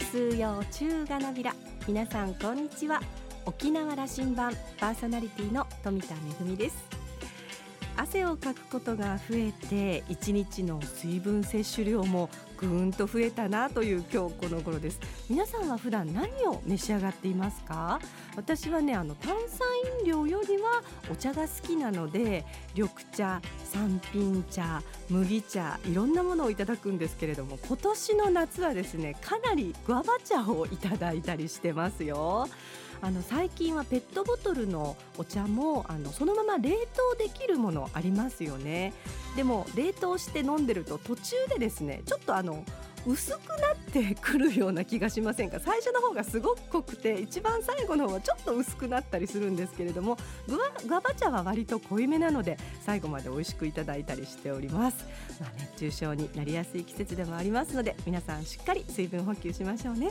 数用中がなびら皆さんこんにちは。沖縄羅針盤パーソナリティの富田恵です。汗をかくことが増えて一日の水分摂取量もぐーんと増えたなという今日この頃です。皆さんは普段何を召し上がっていますか？私はねあの炭酸飲料よりはお茶が好きなので緑茶三品茶麦茶いろんなものをいただくんですけれども今年の夏はですねかなりグアバ茶をいただいたりしてますよ。あの最近はペットボトルのお茶もあのそのまま冷凍できるものありますよね。でも冷凍して飲んでると途中でですねちょっとあの薄くなってくるような気がしませんか？最初の方がすごく濃くて一番最後の方はちょっと薄くなったりするんですけれどもグガバ茶は割と濃いめなので最後まで美味しくいただいたりしております、まあ、熱中症になりやすい季節でもありますので皆さんしっかり水分補給しましょうね。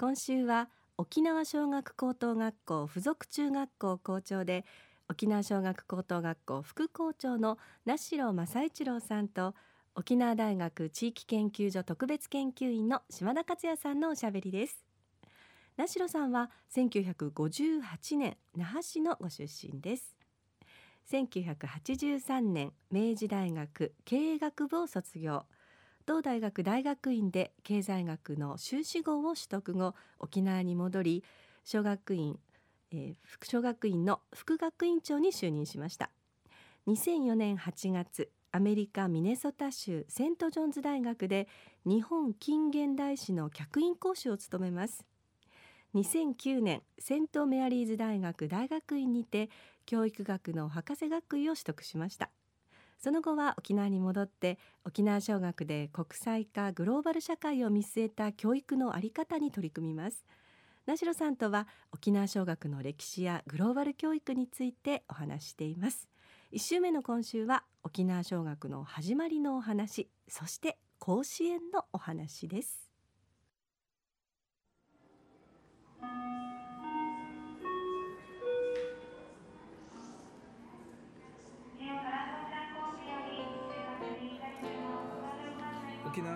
今週は沖縄小学高等学校附属中学校校長で沖縄小学高等学校副校長の名城正一郎さんと沖縄大学地域研究所特別研究員の島田克也さんのおしゃべりです。名城さんは1958年那覇市のご出身です。1983年明治大学経営学部を卒業。東大学大学院で経済学の修士号を取得後沖縄に戻り小学院、えー、副小学院の副学院長に就任しました。2004年8月アメリカミネソタ州セントジョンズ大学で日本近現代史の客員講師を務めます。2009年セントメアリーズ大学大学院にて教育学の博士学位を取得しました。その後は沖縄に戻って沖縄小学で国際化グローバル社会を見据えた教育の在り方に取り組みます。名城さんとは沖縄小学の歴史やグローバル教育についてお話しています。1週目の今週は沖縄小学の始まりのお話そして甲子園のお話です。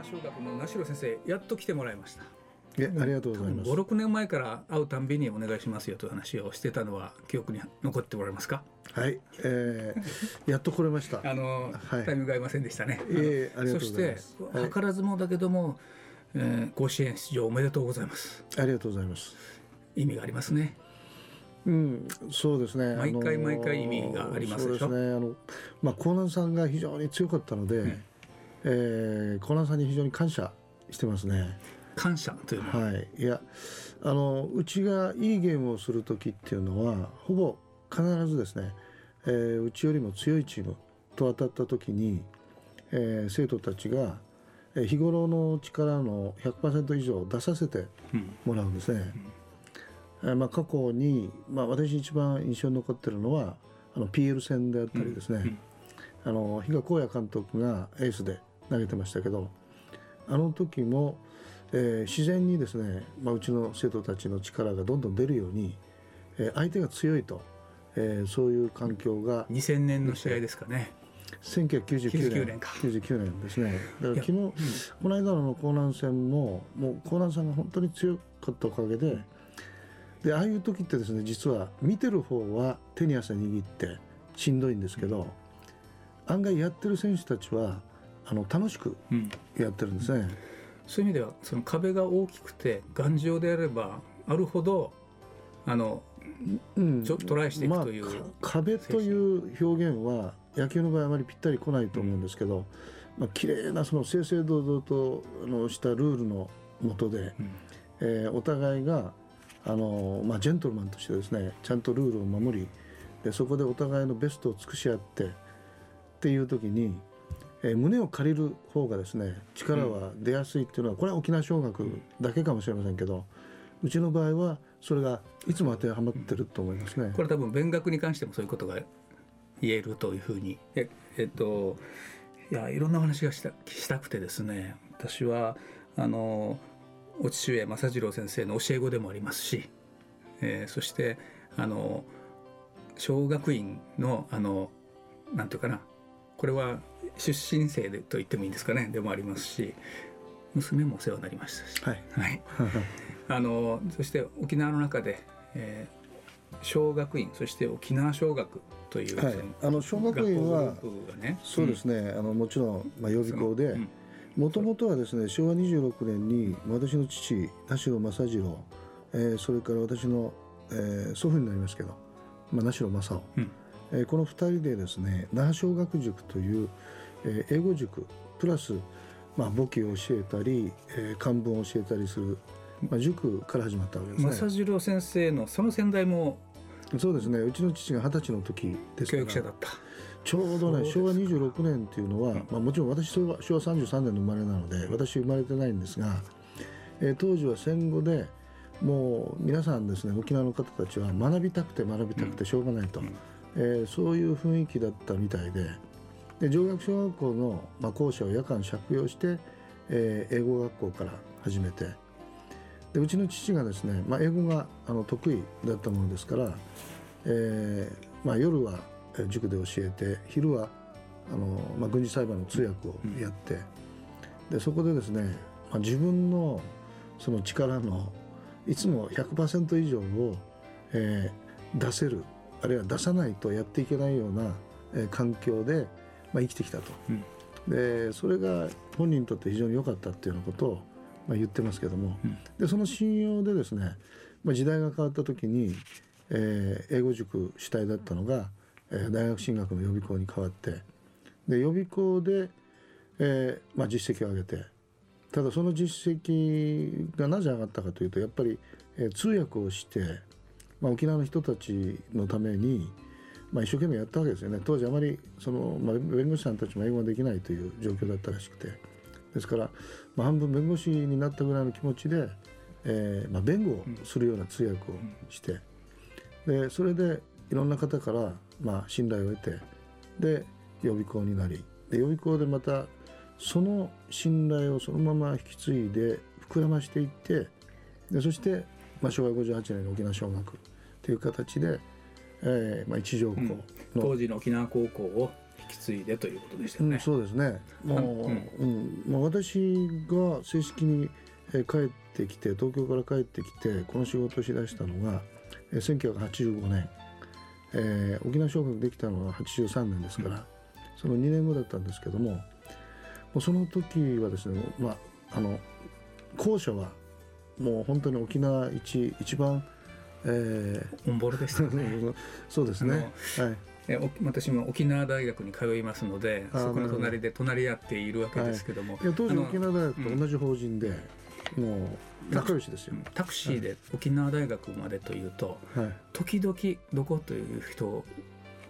小学の名城先生やっと来てもらいました。えありがとうございます。五六年前から会うたんびにお願いしますよという話をしてたのは記憶に残ってもらえますか？はい、えー、やっと来れました。あの、はい、タイミングが合いませんでしたね、えー、ありがとうございます。そして、はい、図らずもだけども、えー、甲子園出場おめでとうございます。ありがとうございます。意味がありますね。うん、そうですね。毎回毎回意味がありますでしょ？そうですね。あのまあ江南さんが非常に強かったので、うん、えー、コナンさんに非常に感謝してますね。感謝というのは、はい、いやあのうちがいいゲームをする時っていうのはほぼ必ずですね、えー、うちよりも強いチームと当たった時に、えー、生徒たちが日頃の力の100%以上出させてもらうんですね。うん、えー、まあ、過去に、まあ、私一番印象に残ってるのはあの PL 戦であったりですね、うん。うん、あの比嘉公也監督がエースで投げてましたけどあの時も、えー、自然にですね、まあ、うちの生徒たちの力がどんどん出るように、えー、相手が強いと、えー、そういう環境が2000年の試合ですかね。1999年。99年ですね。だから昨日、うん、この間の江南戦ももう江南さんが本当に強かったおかげで、でああいう時ってですね実は見てる方は手に汗握ってしんどいんですけど、案外やってる選手たちはあの楽しくやってるんですね、うん、そういう意味ではその壁が大きくて頑丈であればあるほどあの、うん、トライしていくという、まあ、壁という表現は野球の場合あまりぴったり来ないと思うんですけど、うん。まあ綺麗なその正々堂々とあのしたルールのもとで、うん、えー、お互いがあの、まあ、ジェントルマンとしてですねちゃんとルールを守りでそこでお互いのベストを尽くし合ってっていう時にえー、胸を借りる方がですね力は出やすいっていうのはこれは沖縄尚学だけかもしれませんけどうちの場合はそれがいつも当てはまってると思いますね。これ多分勉学に関してもそういうことが言えるというふうにええっといやいろんな話がしたしたくてですね私はあのお父上正次郎先生の教え子でもありますし、えー、そしてあの小学院のあのなんていうかなこれは出身生でと言ってもいいんですかね。でもありますし娘もお世話になりましたし、はい、はい、あのそして沖縄の中で、えー、小学院そして沖縄小学という、はい、あの小学院は、ね、そうですね、うん、あのもちろん、まあ、予備校で。もともとはですね昭和26年に私の父田代正次郎、えー、それから私の、えー、祖父になりますけど、まあ、名代正夫、うんえー、この2人でですね那覇小学塾という、えー、英語塾プラス、まあ、簿記を教えたり、えー、漢文を教えたりする、まあ、塾から始まったわけですね。正次郎先生のその先代もそうですね。うちの父が二十歳の時です教育者だった。ちょうどね昭和26年っていうのは、まあ、もちろん私昭和昭和33年の生まれなので私生まれてないんですが、えー、当時は戦後でもう皆さんですね沖縄の方たちは学びたくて学びたくてしょうがないと、うん、えー、そういう雰囲気だったみたいで。で上学小学校の、まあ、校舎を夜間借用して、えー、英語学校から始めて。でうちの父がですね、まあ、英語があの得意だったものですから、えーまあ、夜は塾で教えて昼はあの、まあ、軍事裁判の通訳をやって、でそこでですね、まあ、自分のその力のいつも100%以上を、えー、出せるあるいは出さないとやっていけないような、えー、環境で、まあ、生きてきたと、うん、でそれが本人にとって非常に良かったっていうようなことを、まあ、言ってますけども、うん、でその信用でですね、まあ、時代が変わった時に、えー、英語塾主体だったのが、えー、大学進学の予備校に変わってで予備校で、えーまあ、実績を上げてただその実績がなぜ上がったかというとやっぱり、えー、通訳をして、まあ、沖縄の人たちのために、まあ、一生懸命やったわけですよね。当時あまりその、まあ、弁護士さんたちも英語ができないという状況だったらしくて。ですから、まあ、半分弁護士になったぐらいの気持ちで、えーまあ、弁護をするような通訳をして、でそれでいろんな方から、まあ、信頼を得てで予備校になりで予備校でまたその信頼をそのまま引き継いで膨らましていってでそして、まあ、昭和58年の沖縄小学という形で、えーまあ、一条校の、うん、当時の沖縄高校を引き継いでということでしたね。うん、そうですね。もう、うん。まあ、私が正式に帰ってきて東京から帰ってきてこの仕事をしだしたのが1985年、えー、沖縄小学できたのは83年ですから、うん、その2年後だったんですけどももうその時はですね、まあ、あの校舎はもう本当に沖縄一一番、えー、オンボルでしたね。そうですね。はい。え私も沖縄大学に通いますのでそこの隣で隣り合っているわけですけども、はい、いや当時沖縄大学と同じ法人で、うん、もう仲良しですよ。タクシーで沖縄大学までというと、はい、時々どこという人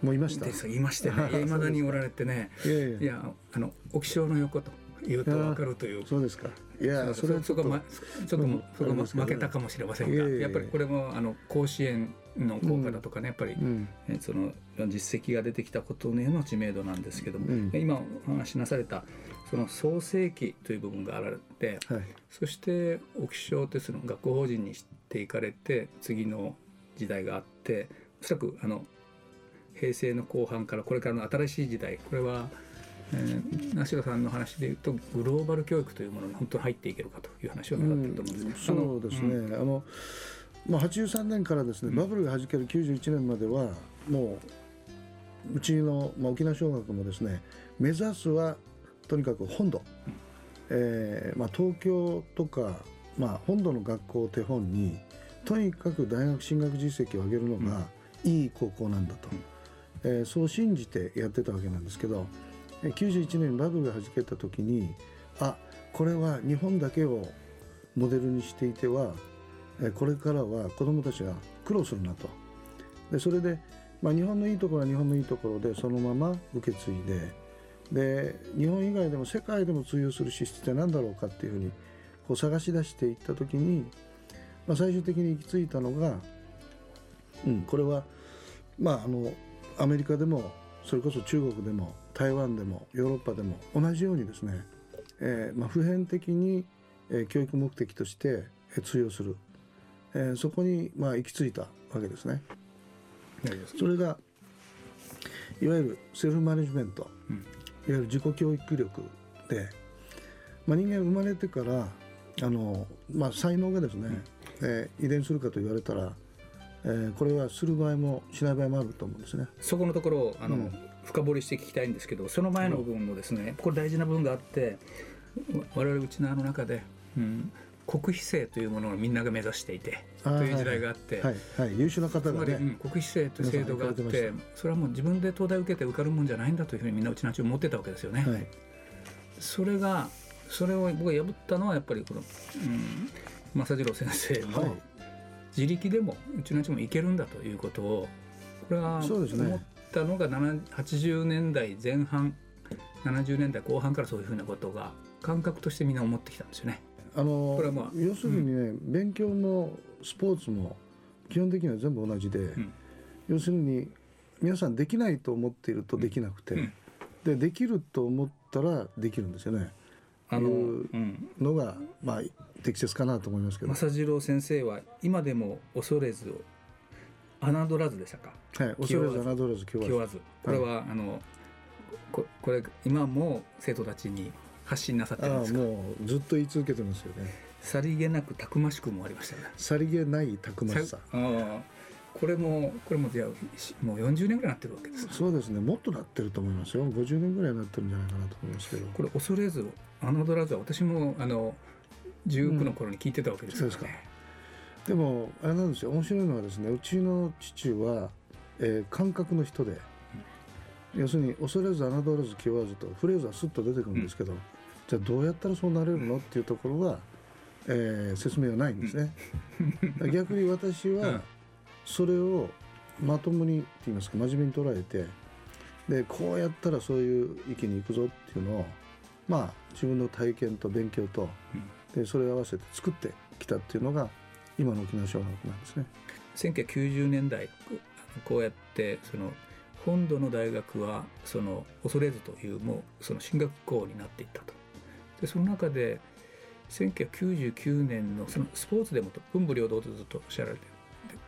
もういました。いまして ね。いまだにおられてね。いやいや。あの沖正の横と言うと分かるという。そうですかいやそれそこまちょっとそこ 負けたかもしれませんがやっぱりこれもあの甲子園の効果だとかねやっぱり、その実績が出てきたことへの知名度なんですけども、今お話しなされたその創世記という部分があられて、はい、そして沖小ってその学校法人にしていかれて次の時代があっておそらくあの平成の後半からこれからの新しい時代これは、えー、梨さんの話でいうとグローバル教育というものに本当に入っていけるかという話を伺ってると思うんですけど、うん、そうですね、うん、あのまあ、83年からですねバブルがはじける91年まではもううちの、まあ、沖縄小学もですね目指すはとにかく本土、えーまあ、東京とか、まあ、本土の学校を手本にとにかく大学進学実績を上げるのがいい高校なんだと、うん、えー、そう信じてやってたわけなんですけど91年バブルがはじけた時にあこれは日本だけをモデルにしていてはこれからは子どもたちが苦労するなとでそれで、まあ、日本のいいところは日本のいいところでそのまま受け継いでで日本以外でも世界でも通用する資質って何だろうかっていうふうにこう探し出していった時に、まあ、最終的に行き着いたのが、うん、これはまああのアメリカでもそれこそ中国でも台湾でもヨーロッパでも同じようにですね、えーまあ、普遍的に、えー、教育目的として、えー、通用する、えー、そこに、まあ、行き着いたわけですね。それがいわゆるセルフマネジメント、うん、いわゆる自己教育力で、まあ、人間生まれてからあの、まあ、才能がですね、うん、えー、遺伝するかと言われたら、えー、これはする場合もしない場合もあると思うんですね。そこのところをあの、うん、深掘りして聞きたいんですけどその前の部分のですね、これ大事な部分があって我々うちのあの中で、うん、国費制というものをみんなが目指していてという時代があって、はいはい、優秀な方がね、うん、国費制という制度があってそれはもう自分で東大受けて受かるもんじゃないんだというふうにみんなうちの町思ってたわけですよね。はい、それがそれを僕が破ったのはやっぱりこの、うん、正次郎先生の自力でもうちの町もいけるんだということをこれは思ったのが80年代前半70年代後半からそういうふうなことが感覚としてみんな思ってきたんですよね。あの、まあ、要するにね、うん、勉強もスポーツも基本的には全部同じで、うん、要するに皆さんできないと思っているとできなくて、うん、でできると思ったらできるんですよね。あののが、まあ適切かなと思いますけど。正次郎先生は今でも恐れず侮らずでしたか？はい、恐れず侮らず気負わず。これは、はい、あのここれ今も生徒たちに発信なさってるんですか？もうずっと言い続けてますよね。さりげなくたくましくもありましたね。さりげないたくましさ。あこれもこれもじゃもう40年ぐらいなってるわけですそうですね。もっとなってると思いますよ。50年ぐらいなってるんじゃないかなと思いますけど。これ恐れず侮らずは私もあの19の頃に聞いてたわけですね、うん、でもあれなんですよ。面白いのはですねうちの父は、えー、感覚の人で要するに恐れず侮らず気負わずとフレーズはスッと出てくるんですけど、うん、じゃあどうやったらそうなれるのっていうところは、えー、説明はないんですね。逆に私はそれをまともにって言いますか真面目に捉えてでこうやったらそういう域に行くぞっていうのをまあ自分の体験と勉強と、でそれを合わせて作ってきたっていうのが今の沖縄小学なんですね。1990年代こうやってその本土の大学はその恐れずというもうその進学校になっていったとでその中で1999年のそのスポーツでも文武両道とずっとおっしゃられて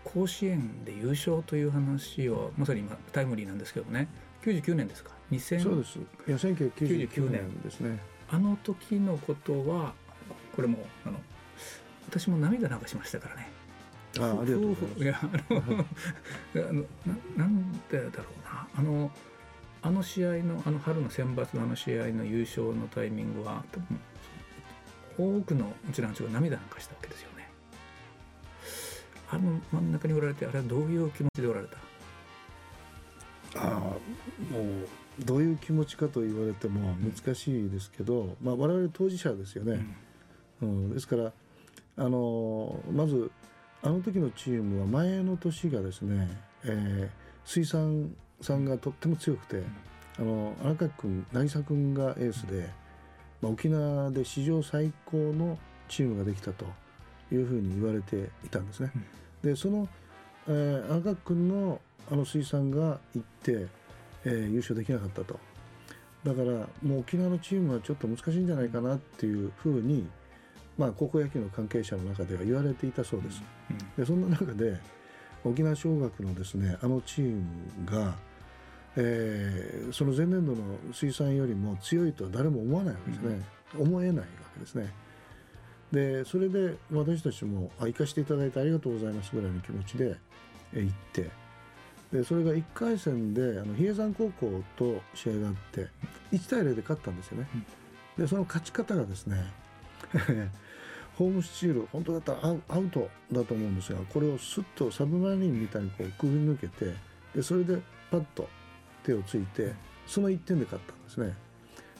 甲子園で優勝という話をまさに今タイムリーなんですけどね。99年ですか。2000そうです。いや1999年ですね。あの時のことはこれもあの私も涙流しましたからね。あありがとうございます。いやあの あのななんでだろうな。あのあの試合のあの春の選抜のあの試合の優勝のタイミングは多分多くのうちのが涙なんかしたわけですよ。ねあの真ん中におられてあれはどういう気持ちでおられた？ああもうどういう気持ちかと言われても難しいですけど、うん、まあ、我々当事者ですよね、うん、うん、ですからあのまずあの時のチームは前の年がですね、えー、水産さんがとっても強くて、あの荒川君渚君がエースで、まあ、沖縄で史上最高のチームができたというふうに言われていたんですね。でその、えー、荒川君のあの水産が行って、えー、優勝できなかったと。だからもう沖縄のチームはちょっと難しいんじゃないかなっていうふうにまあ、高校野球の関係者の中では言われていたそうです。でそんな中で沖縄尚学のですねあのチームが、えー、その前年度の水産よりも強いとは誰も思わないわけですね、うん、思えないわけですね。でそれで私たちもあ行かせていただいてありがとうございますぐらいの気持ちで行ってでそれが1回戦であの比叡山高校と試合があって1対0で勝ったんですよね。でその勝ち方がですね ホームスチール本当だったらアウトだと思うんですがこれをスッとサブマリンみたいにこうくぐり抜けてでそれでパッと手をついてその1点で勝ったんですね。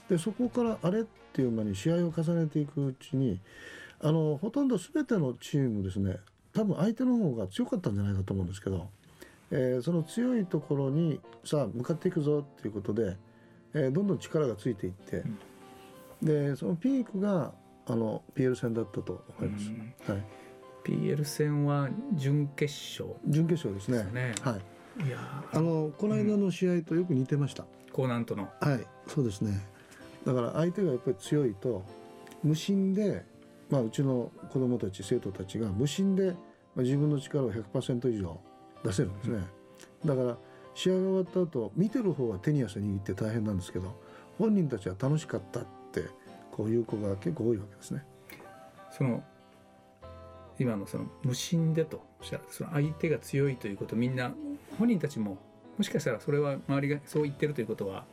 でそこからあれっていう間に試合を重ねていくうちにあのほとんど全てのチームですね多分相手の方が強かったんじゃないかと思うんですけど、えー、その強いところにさあ向かっていくぞっていうことで、えーどんどん力がついていって、でそのピークがあの PL 戦だったと思います、はい、PL 戦は準決勝。準決勝ですね。はい。いやあのこの間の試合とよく似てました、高難との。はい。そうですね。だから相手がやっぱり強いと無心で、まあ、うちの子どもたち生徒たちが無心で、まあ、自分の力を100%以上出せるんですね、だから試合が終わった後見てる方は手に汗握って大変なんですけど本人たちは楽しかったってこういう子が結構多いわけですね。その今のその無心でとしゃる。その相手が強いということみんな本人たちももしかしたらそれは周りがそう言ってるということは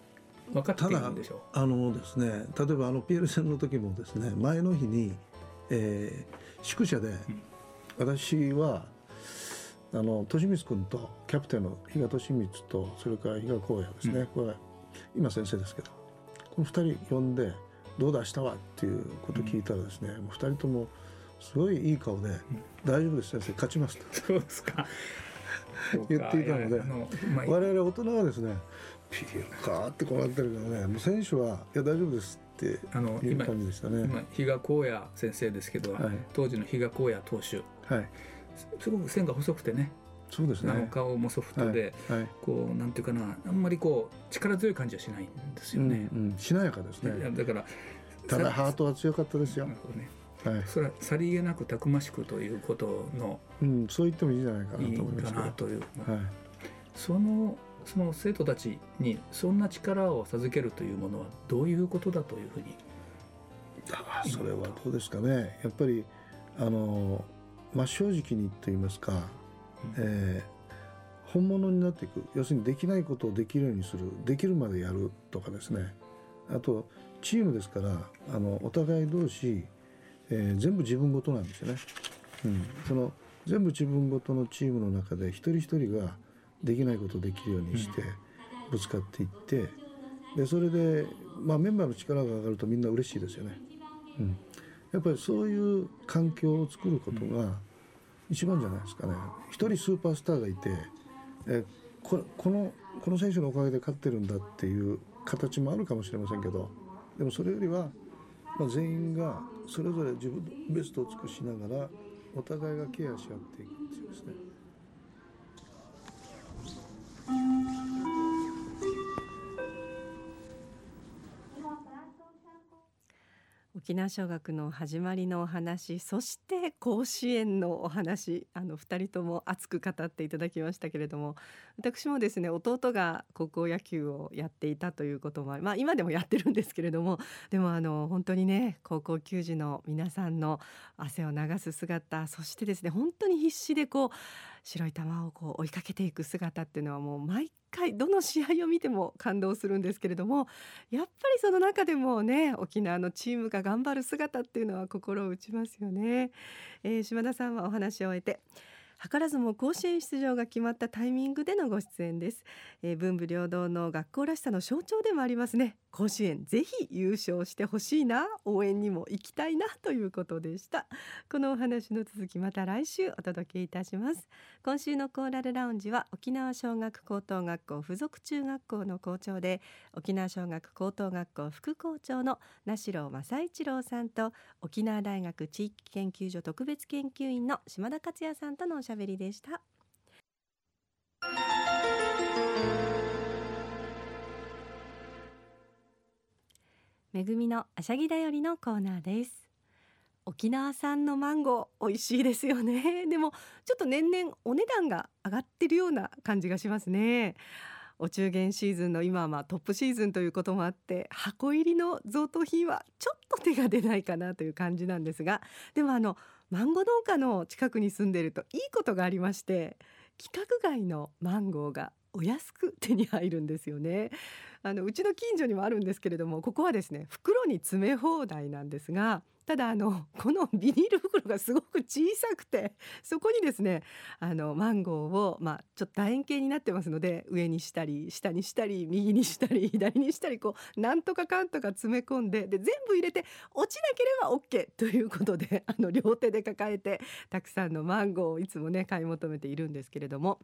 分かっているんでしょあのですね例えばあの PL 戦の時もですね前の日に、えー宿舎で、私はあの利光君とキャプテンの比嘉利光とそれから比嘉光也ですね、うん。これ今先生ですけどこの2人呼んで「どうだ明日は?」っていうことを聞いたらですね、もう2人ともすごいいい顔で「大丈夫です先生。勝ちます」と。うそうですか。言っていたので我々大人はですね「PL か」ってこうなってるけどねもう選手は「いや大丈夫です」ってあの今感じでしたね。今比嘉光也先生ですけど、はい。当時の比嘉光也投手。はい、すごく線が細くてね。そうですね。顔もソフトで、はい、はい。こうなんていうかなあんまりこう力強い感じはしないんですよね。うんうん、しなやかですね。だからたださハートは強かったですよ。ね。はい、それはさりげなくたくましくということのうん、そう言ってもいいんじゃないかいないと思いまかすけど。なという、はい、そのその生徒たちにそんな力を授けるというものはどういうことだというふうに。あそれはどうですかね。やっぱりあの真正直にと言いますか、えー本物になっていく。要するにできないことをできるようにする。できるまでやるとかですね。あとチームですからあのお互い同士、えー全部自分ごとなんですよね。うん、その全部自分ごとのチームの中で一人一人ができないことをできるようにしてぶつかっていってでそれで、まあ、メンバーの力が上がるとみんな嬉しいですよね。うん、やっぱりそういう環境を作ることが一番じゃないですかね。一人スーパースターがいてえここのこの選手のおかげで勝ってるんだっていう形もあるかもしれませんけどでもそれよりは、まあ、全員がそれぞれ自分のベストを尽くしながらお互いがケアし合っていくっていうですね。沖縄尚学の始まりのお話そして甲子園のお話あの2人とも熱く語っていただきましたけれども私もですね弟が高校野球をやっていたということもありまあ今でもやってるんですけれどもでもあの本当にね高校球児の皆さんの汗を流す姿そしてですね本当に必死でこう白い球をこう追いかけていく姿っていうのはもう毎回どの試合を見ても感動するんですけれどもやっぱりその中でもね沖縄のチームが頑張る姿っていうのは心を打ちますよね、えー島田さんはお話を終えて図らずも甲子園出場が決まったタイミングでのご出演です、えー文武両道の学校らしさの象徴でもありますね。甲子園ぜひ優勝してほしいな。応援にも行きたいなということでした。このお話の続きまた来週お届けいたします。今週のコーラルラウンジは沖縄小学高等学校附属中学校の校長で沖縄小学高等学校副校長の名城正一郎さんと沖縄大学地域研究所特別研究員の島田克也さんとのおしゃゃべりでした。めぐみのあしゃぎだよりのコーナーです。沖縄産のマンゴー美味しいですよね。でもちょっと年々お値段が上がってるような感じがしますね。お中元シーズンの今はまあトップシーズンということもあって箱入りの贈答品はちょっと手が出ないかなという感じなんですが。でもあのマンゴー農家の近くに住んでるといいことがありまして規格外のマンゴーがお安く手に入るんですよね。あのうちの近所にもあるんですけれどもここはですね袋に詰め放題なんですがただあのこのビニール袋がすごく小さくてそこにですねあのマンゴーをまあちょっと楕円形になってますので上にしたり下にしたり右にしたり 左にしたりこうなんとかかんとか詰め込んでで全部入れて落ちなければ OK ということで あの両手で抱えてたくさんのマンゴーをいつもね買い求めているんですけれども。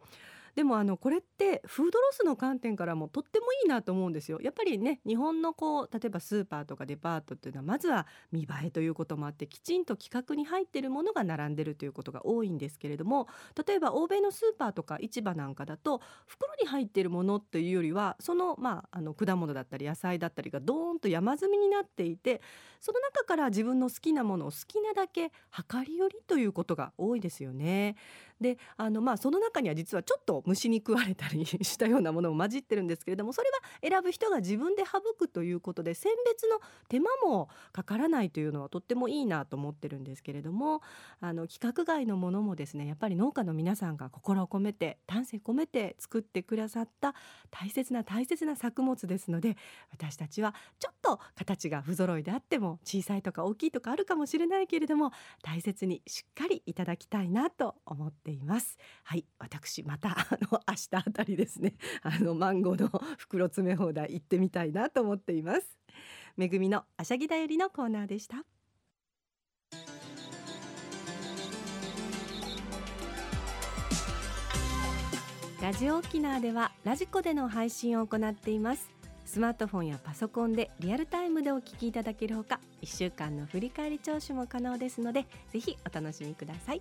でもあのこれってフードロスの観点からもとってもいいなと思うんですよやっぱりね日本のこう例えばスーパーとかデパートっていうのはまずは見栄えということもあってきちんと規格に入っているものが並んでるということが多いんですけれども例えば欧米のスーパーとか市場なんかだと袋に入っているものっていうよりはその,、まあ、あの果物だったり野菜だったりがドーンと山積みになっていてその中から自分の好きなものを好きなだけ量り売りということが多いですよね。であのまあその中には実はちょっと虫に食われたり したようなものも混じってるんですけれどもそれは選ぶ人が自分で省くということで選別の手間もかからないというのはとってもいいなと思ってるんですけれどもあの規格外のものもですねやっぱり農家の皆さんが心を込めて丹精込めて作ってくださった大切な大切な作物ですので私たちはちょっと形が不揃いであっても小さいとか大きいとかあるかもしれないけれども大切にしっかりいただきたいなと思ってています。はい。私またあの明日あたりですね。あのマンゴーの袋詰め放題行ってみたいなと思っています。めぐみのあしゃぎだよりのコーナーでした。ラジオ沖縄ではラジコでの配信を行っています。スマートフォンやパソコンでリアルタイムでお聞きいただけるほか1週間の振り返り聴取も可能ですのでぜひお楽しみください。